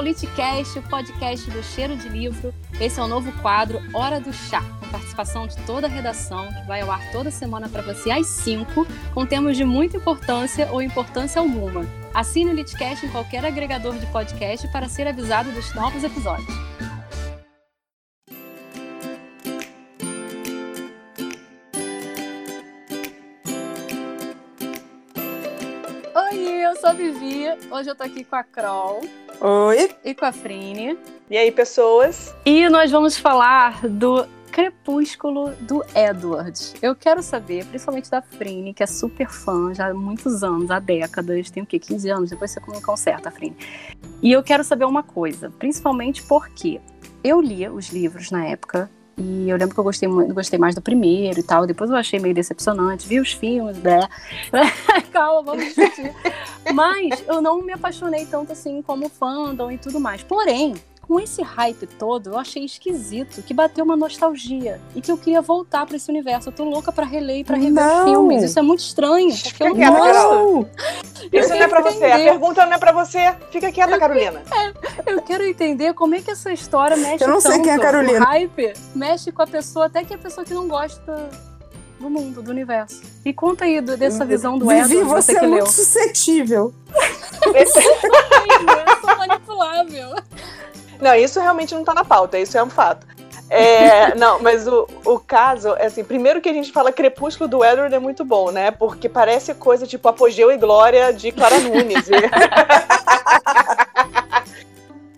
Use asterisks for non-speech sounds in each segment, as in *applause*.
Ao Litcast, o podcast do Cheiro de Livro. Esse é o novo quadro Hora do Chá, com participação de toda a redação, que vai ao ar toda semana para você às 5, com temas de muita importância ou importância alguma. Assine o Litcast em qualquer agregador de podcast para ser avisado dos novos episódios. Oi, eu sou a Vivi. Hoje eu tô aqui com a Kroll. Oi. E com a Frine. E aí, pessoas? E nós vamos falar do Crepúsculo do Edward. Eu quero saber, principalmente da Frine, que é super fã já há muitos anos, há décadas, tem o quê? 15 anos? Depois você me conserta, Frine. E eu quero saber uma coisa, principalmente porque eu lia os livros na época, e eu lembro que eu gostei, gostei mais do primeiro e tal. Depois eu achei meio decepcionante. Vi os filmes, né? *laughs* Calma, vamos discutir. Mas eu não me apaixonei tanto assim como fandom e tudo mais. Porém, com esse hype todo, eu achei esquisito que bateu uma nostalgia e que eu queria voltar para esse universo. Eu tô louca para reler e pra rever não. filmes. Isso é muito estranho, porque eu não gosto. Isso não é pra entender. você. A pergunta não é pra você. Fica quieta, eu Carolina. É, eu quero entender como é que essa história mexe Eu não sei quem é a Carolina. O hype mexe com a pessoa, até que a pessoa que não gosta do mundo, do universo. E conta aí do, dessa visão do Vivi, Edward, você, você é que muito leu. suscetível. *laughs* eu sou manipulável. Não, isso realmente não tá na pauta, isso é um fato. É, *laughs* não, mas o, o caso, é assim, primeiro que a gente fala Crepúsculo do Edward é muito bom, né? Porque parece coisa tipo Apogeu e Glória de Clara Nunes. *laughs*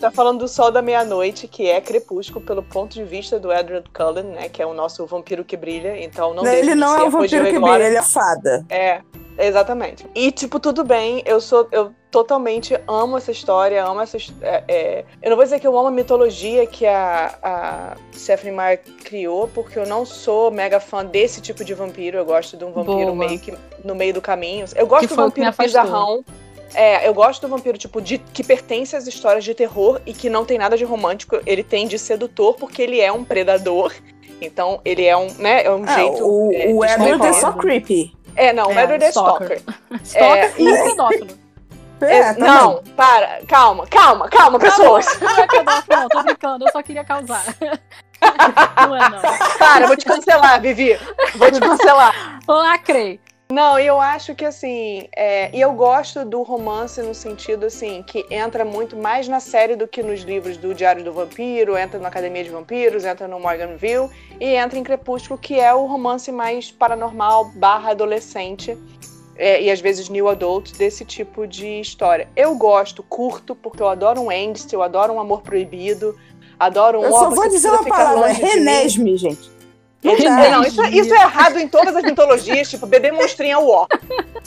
tá falando do Sol da Meia-Noite, que é Crepúsculo pelo ponto de vista do Edward Cullen, né? Que é o nosso vampiro que brilha, então não, não Ele não é o vampiro que brilha, ele é fada. É, exatamente. E, tipo, tudo bem, eu sou... Eu, totalmente amo essa história, amo essa. É, é, eu não vou dizer que eu amo a mitologia que a, a Stephanie Meyer criou, porque eu não sou mega fã desse tipo de vampiro. Eu gosto de um vampiro Boa. meio que no meio do caminho. Eu gosto que do vampiro bizarrão. É, eu gosto do vampiro, tipo, de, que pertence às histórias de terror e que não tem nada de romântico. Ele tem de sedutor porque ele é um predador. Então, ele é um, né, é um é, jeito. O, é, o Edward é só creepy. É, não, o Edward é stalker. Stalker *laughs* é, e pedófilo. *laughs* É, não, para, calma, calma, calma, pessoas. Não, não é pedófilo, não, tô brincando, eu só queria causar. *laughs* Não é, não. Para, vou te cancelar, Vivi. Vou te cancelar. Lacrei. Não, eu acho que assim, é, e eu gosto do romance no sentido assim, que entra muito mais na série do que nos livros do Diário do Vampiro, entra na Academia de Vampiros, entra no Morganville e entra em Crepúsculo, que é o romance mais paranormal barra adolescente é, e às vezes new adult desse tipo de história. Eu gosto, curto, porque eu adoro um angst, eu adoro um amor proibido, adoro um... Eu só vou dizer uma palavra, renesme, gente. Não, não isso, é, isso, é errado em todas as mitologias, tipo, bebê monstrinho é o ó.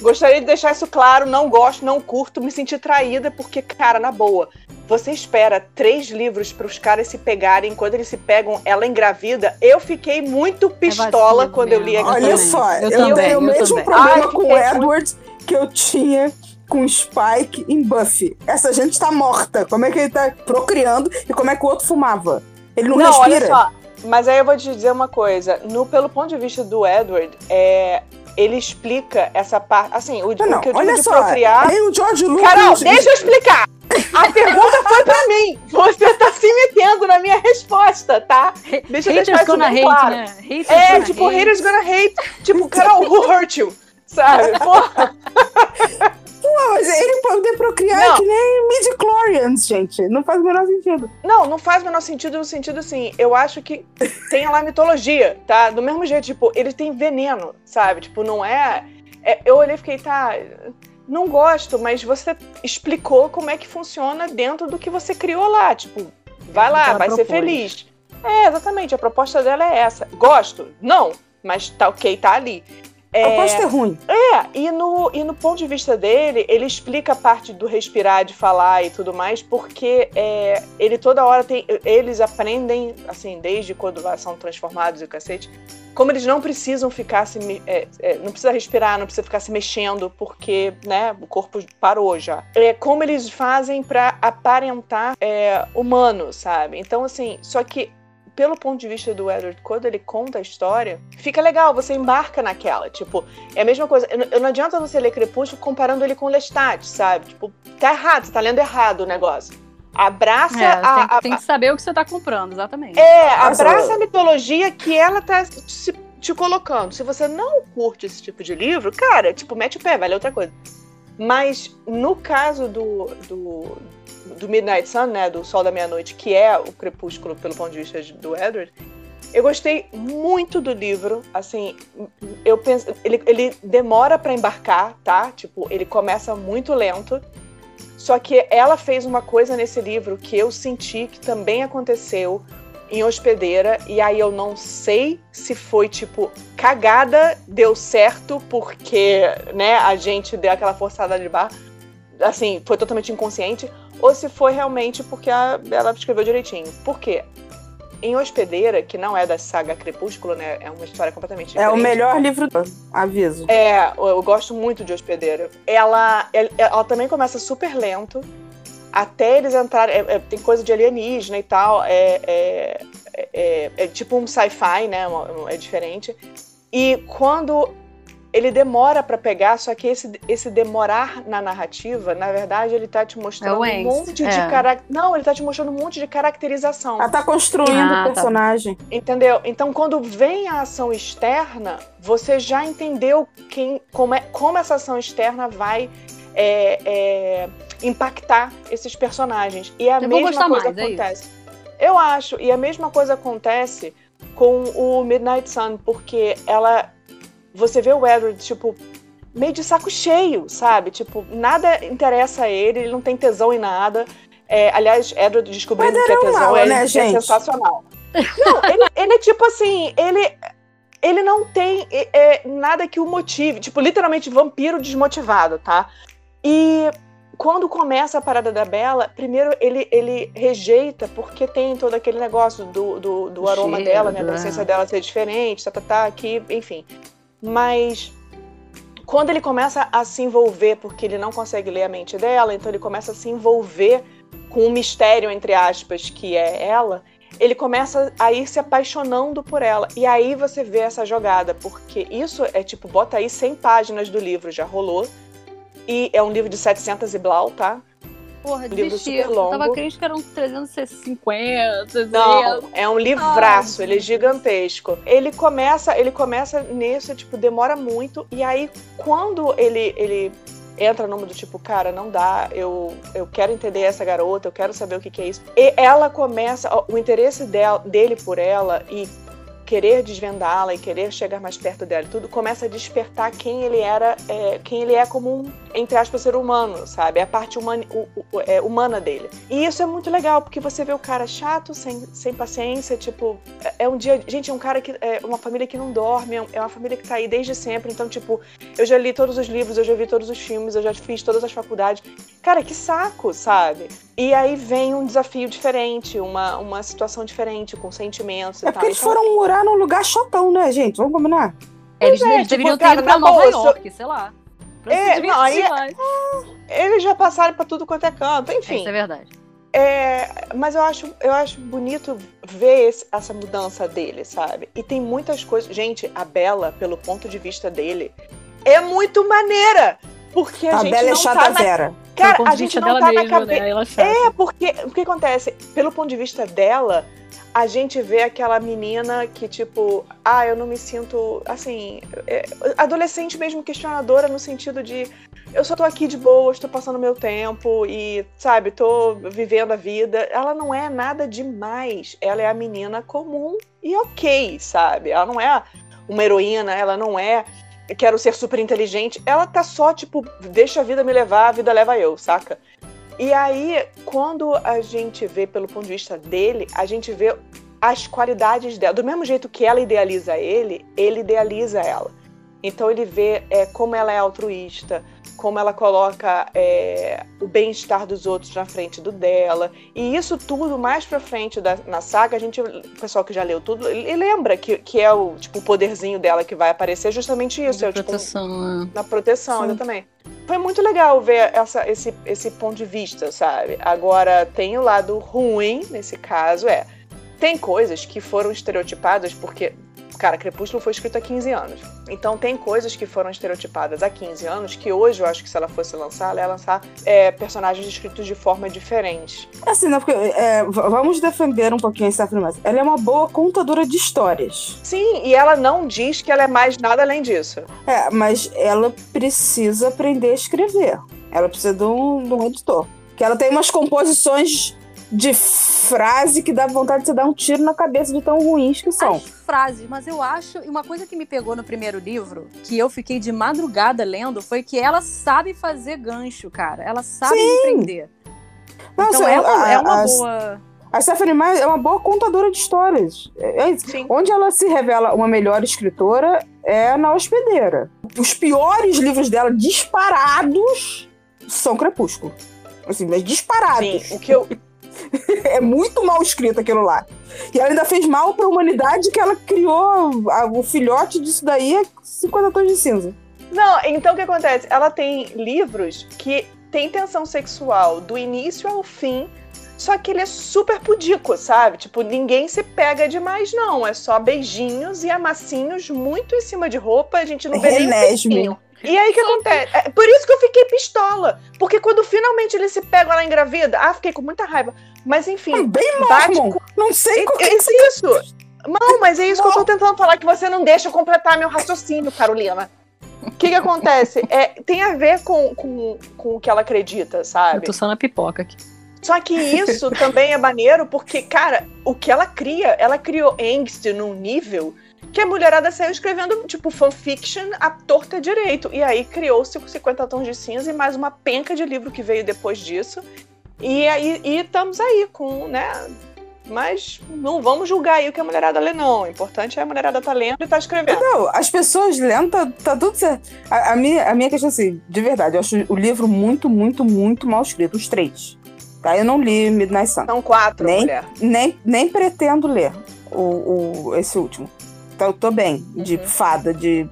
Gostaria de deixar isso claro, não gosto, não curto, me senti traída, porque, cara, na boa, você espera três livros para os caras se pegarem, quando eles se pegam, ela engravida. Eu fiquei muito pistola é quando eu li aquilo. Olha só, eu, eu tenho o mesmo problema Ai, com o Edward que eu tinha com Spike em Buffy. Essa gente tá morta. Como é que ele tá procriando e como é que o outro fumava? Ele não, não respira. Olha só, mas aí eu vou te dizer uma coisa. No, pelo ponto de vista do Edward, é, ele explica essa parte. Assim, o, não, o que eu olha de só, procriar. Aí o George Lucas. Carol, deixa eu explicar! A *laughs* pergunta foi pra mim. Você tá se metendo na minha resposta, tá? Deixa eu deixar isso bem claro. Né? é, tipo, hate. haters gonna hate. Tipo, Carol, who hurt you? Sabe? *laughs* Porra. Pô, mas ele poder procriar não. é que nem midi-chlorians, gente. Não faz o menor sentido. Não, não faz o menor sentido no sentido assim. Eu acho que tem lá a mitologia, tá? Do mesmo jeito, tipo, ele tem veneno, sabe? Tipo, não é. é eu olhei e fiquei, tá. Não gosto, mas você explicou como é que funciona dentro do que você criou lá. Tipo, vai lá, vai propôs. ser feliz. É, exatamente. A proposta dela é essa. Gosto? Não, mas tá ok, tá ali. É, eu posso ter ruim. É, e no, e no ponto de vista dele, ele explica a parte do respirar, de falar e tudo mais, porque é, ele toda hora tem. Eles aprendem, assim, desde quando são transformados e o cacete, como eles não precisam ficar se. É, é, não precisa respirar, não precisa ficar se mexendo, porque, né, o corpo parou já. É como eles fazem para aparentar é, humano, sabe? Então, assim, só que pelo ponto de vista do Edward, quando ele conta a história, fica legal, você embarca naquela. Tipo, é a mesma coisa. Eu, não adianta você ler Crepúsculo comparando ele com Lestat, sabe? Tipo, tá errado, você tá lendo errado o negócio. Abraça é, a, tem, a, tem, que saber o que você tá comprando, exatamente. É, abraça a mitologia que ela tá se, te colocando. Se você não curte esse tipo de livro, cara, tipo, mete o pé, vale outra coisa. Mas no caso do, do, do Midnight Sun, né, do Sol da Meia-Noite, que é o crepúsculo pelo ponto de vista do Edward, eu gostei muito do livro, assim, eu penso, ele, ele demora para embarcar, tá? Tipo, ele começa muito lento. Só que ela fez uma coisa nesse livro que eu senti que também aconteceu em hospedeira e aí eu não sei se foi tipo cagada deu certo porque né a gente deu aquela forçada de bar assim foi totalmente inconsciente ou se foi realmente porque a, ela escreveu direitinho por quê em Hospedeira, que não é da saga Crepúsculo, né? É uma história completamente diferente. É o melhor livro, aviso. É, eu gosto muito de Hospedeira. Ela, ela, ela também começa super lento, até eles entrarem. É, é, tem coisa de alienígena e tal. É, é, é, é tipo um sci-fi, né? É diferente. E quando ele demora para pegar, só que esse, esse demorar na narrativa, na verdade, ele tá te mostrando é um monte de é. cara... Não, ele tá te mostrando um monte de caracterização. Ela tá construindo ah, o tá. personagem. Tá. Entendeu? Então, quando vem a ação externa, você já entendeu quem, como, é, como essa ação externa vai é, é, impactar esses personagens. E a Eu mesma coisa mais, é acontece. Eu acho, e a mesma coisa acontece com o Midnight Sun, porque ela você vê o Edward, tipo, meio de saco cheio, sabe? Tipo, nada interessa a ele, ele não tem tesão em nada. É, aliás, Edward descobrindo que é tesão mal, é, né, é sensacional. *laughs* Não, ele, ele é tipo assim, ele, ele não tem é, é, nada que o motive. Tipo, literalmente vampiro desmotivado, tá? E quando começa a parada da Bela, primeiro ele, ele rejeita, porque tem todo aquele negócio do, do, do aroma Cheiro, dela, né? Da essência dela ser diferente, tá, tá, tá, aqui, enfim. Mas quando ele começa a se envolver, porque ele não consegue ler a mente dela, então ele começa a se envolver com o um mistério, entre aspas, que é ela, ele começa a ir se apaixonando por ela. E aí você vê essa jogada, porque isso é tipo, bota aí 100 páginas do livro, já rolou. E é um livro de 700 e blau, tá? Porra, desisti. Eu tava crente que eram 350. Não, é um livraço, ele é gigantesco. Ele começa, ele começa nisso, tipo, demora muito. E aí, quando ele, ele entra no mundo do tipo, cara, não dá, eu, eu quero entender essa garota, eu quero saber o que, que é isso. E ela começa, o interesse dela, dele por ela e querer desvendá-la e querer chegar mais perto dela e tudo, começa a despertar quem ele era, é, quem ele é como um, entre aspas, ser humano, sabe? É a parte humana, o, o, é, humana dele. E isso é muito legal, porque você vê o cara chato, sem, sem paciência, tipo, é, é um dia. Gente, é um cara que. É uma família que não dorme, é, é uma família que tá aí desde sempre. Então, tipo, eu já li todos os livros, eu já vi todos os filmes, eu já fiz todas as faculdades. Cara, que saco, sabe? E aí vem um desafio diferente, uma, uma situação diferente, com sentimentos e é tal. porque eles então, foram morar num lugar chatão, né, gente? Vamos combinar? Eles, é, eles tipo, deveriam ter ido pra Nova boa, York, sei lá. É, não, aí, eles já passaram para tudo quanto é canto, enfim. Isso é verdade. É, mas eu acho, eu acho bonito ver esse, essa mudança dele, sabe? E tem muitas coisas. Gente, a Bela, pelo ponto de vista dele, é muito maneira. Porque a, a gente Bela é não é chata tá na... Vera. Cara, a gente não tá mesmo, na cabeça. Né? É, porque o que acontece? Pelo ponto de vista dela, a gente vê aquela menina que, tipo, ah, eu não me sinto, assim, é, adolescente mesmo questionadora no sentido de eu só tô aqui de boa, estou passando meu tempo e, sabe, tô vivendo a vida. Ela não é nada demais. Ela é a menina comum e ok, sabe? Ela não é uma heroína, ela não é quero ser super inteligente. Ela tá só, tipo, deixa a vida me levar, a vida leva eu, saca? E aí, quando a gente vê pelo ponto de vista dele, a gente vê as qualidades dela. Do mesmo jeito que ela idealiza ele, ele idealiza ela. Então ele vê é, como ela é altruísta, como ela coloca é, o bem-estar dos outros na frente do dela. E isso tudo mais pra frente da, na saga, a gente, o pessoal que já leu tudo, ele lembra que, que é o tipo o poderzinho dela que vai aparecer justamente isso. Na é, proteção. Tipo, um, na proteção, Sim. exatamente. Foi muito legal ver essa, esse, esse ponto de vista, sabe? Agora, tem o lado ruim, nesse caso, é. Tem coisas que foram estereotipadas porque cara, Crepúsculo foi escrito há 15 anos. Então tem coisas que foram estereotipadas há 15 anos que hoje eu acho que se ela fosse lançar, ela ia lançar é, personagens escritos de forma diferente. Assim, não, porque é, vamos defender um pouquinho a Stephanie Meyer. Ela é uma boa contadora de histórias. Sim, e ela não diz que ela é mais nada além disso. É, mas ela precisa aprender a escrever. Ela precisa de um, de um editor. Que ela tem umas composições de frase que dá vontade de você dar um tiro na cabeça de tão ruins que são. As frases, mas eu acho. Uma coisa que me pegou no primeiro livro, que eu fiquei de madrugada lendo, foi que ela sabe fazer gancho, cara. Ela sabe Sim. empreender. Não, então ela é uma boa. A Stephanie Meyer é uma boa contadora de histórias. É, é Onde ela se revela uma melhor escritora é na Hospedeira. Os piores livros dela disparados são Crepúsculo. Assim, mas disparados. Sim, o que eu, é muito mal escrito aquilo lá. E ela ainda fez mal para a humanidade que ela criou a, o filhote disso daí é 50 tons de cinza. Não, então o que acontece? Ela tem livros que tem tensão sexual do início ao fim, só que ele é super pudico, sabe? Tipo, ninguém se pega demais, não. É só beijinhos e amassinhos muito em cima de roupa, a gente não vê Renesme. nem e aí o que acontece? É, por isso que eu fiquei pistola. Porque quando finalmente eles se pegam ela engravida, ah, fiquei com muita raiva. Mas enfim. É bem mormon. Com... Não sei como é, é isso. Não, mas é isso que eu tô tentando falar, que você não deixa eu completar meu raciocínio, Carolina. O que que acontece? É, tem a ver com, com, com o que ela acredita, sabe? Eu tô só na pipoca aqui. Só que isso também é maneiro porque, cara, o que ela cria, ela criou angst num nível que a mulherada saiu escrevendo, tipo, fanfiction à torta direito. E aí criou-se 50 Tons de Cinza e mais uma penca de livro que veio depois disso. E aí e estamos aí com, né? Mas não vamos julgar aí o que a mulherada lê, não. O importante é a mulherada tá lendo e tá escrevendo. Não, as pessoas lendo, tá, tá tudo certo. A, a, minha, a minha questão, assim, de verdade, eu acho o livro muito, muito, muito mal escrito. Os três. Tá? Eu não li Midnight Sun. São quatro, nem, mulher. Nem, nem pretendo ler o, o, esse último. Então eu tô bem. De uhum. fada, de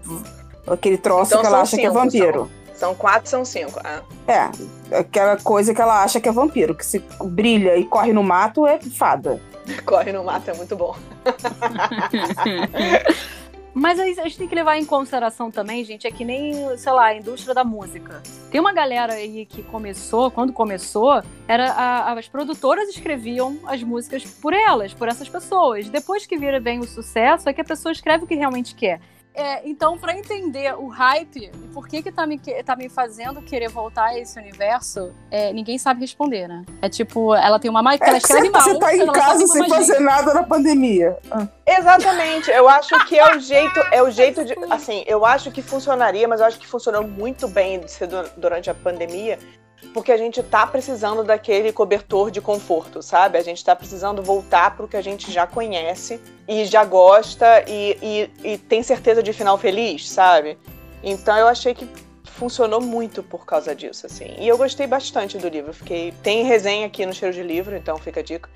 aquele troço então, que ela acha cinco, que é vampiro. São, são, quatro, são cinco. Ah. É, aquela coisa que ela acha que é vampiro, que se brilha e corre no mato é fada. *laughs* Corre no mato é muito bom. *laughs* Mas a gente tem que levar em consideração também, gente, é que nem, sei lá, a indústria da música. Tem uma galera aí que começou, quando começou, era a, as produtoras escreviam as músicas por elas, por essas pessoas. Depois que vira bem o sucesso, é que a pessoa escreve o que realmente quer. É, então, para entender o hype, por que que tá me, tá me fazendo querer voltar a esse universo, é, ninguém sabe responder, né? É tipo, ela tem uma *laughs* mágica, ela escreve mal. Você tá em casa sem fazer nada na pandemia. Ah. Exatamente. Eu acho que é o jeito, é o jeito de, assim, eu acho que funcionaria, mas eu acho que funcionou muito bem durante a pandemia, porque a gente tá precisando daquele cobertor de conforto, sabe? A gente tá precisando voltar pro que a gente já conhece e já gosta e, e, e tem certeza de final feliz, sabe? Então eu achei que funcionou muito por causa disso, assim. E eu gostei bastante do livro. Fiquei. Tem resenha aqui no Cheiro de Livro, então fica a dica.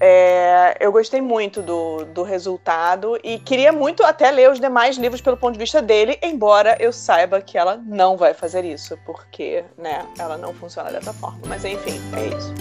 É, eu gostei muito do, do resultado e queria muito até ler os demais livros pelo ponto de vista dele, embora eu saiba que ela não vai fazer isso, porque, né, ela não funciona dessa forma. Mas enfim, é isso.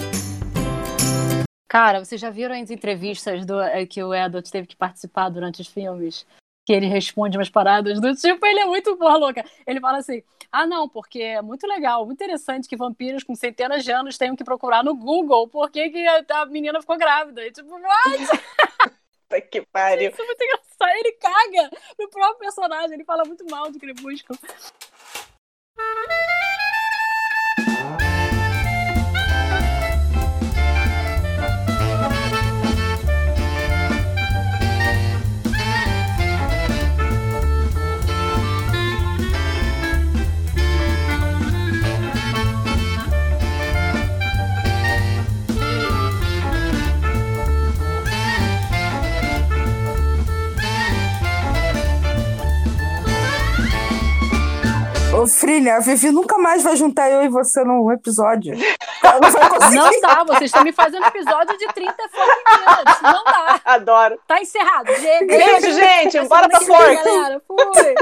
Cara, vocês já viram as entrevistas do, eh, que o Edward teve que participar durante os filmes? Que ele responde umas paradas do tipo, ele é muito porra louca. Ele fala assim: ah, não, porque é muito legal, muito interessante que vampiros com centenas de anos tenham que procurar no Google por que, que a menina ficou grávida. E tipo, what? *laughs* que pariu. Isso é muito engraçado. Ele caga no próprio personagem, ele fala muito mal do Crepúsculo. Frilha, a Vivi nunca mais vai juntar eu e você num episódio. Não, não dá, vocês estão me fazendo episódio de 30 minutos. Não dá. Adoro. Tá encerrado. Beijo, gente. Bora pra Fork. Galera, fui.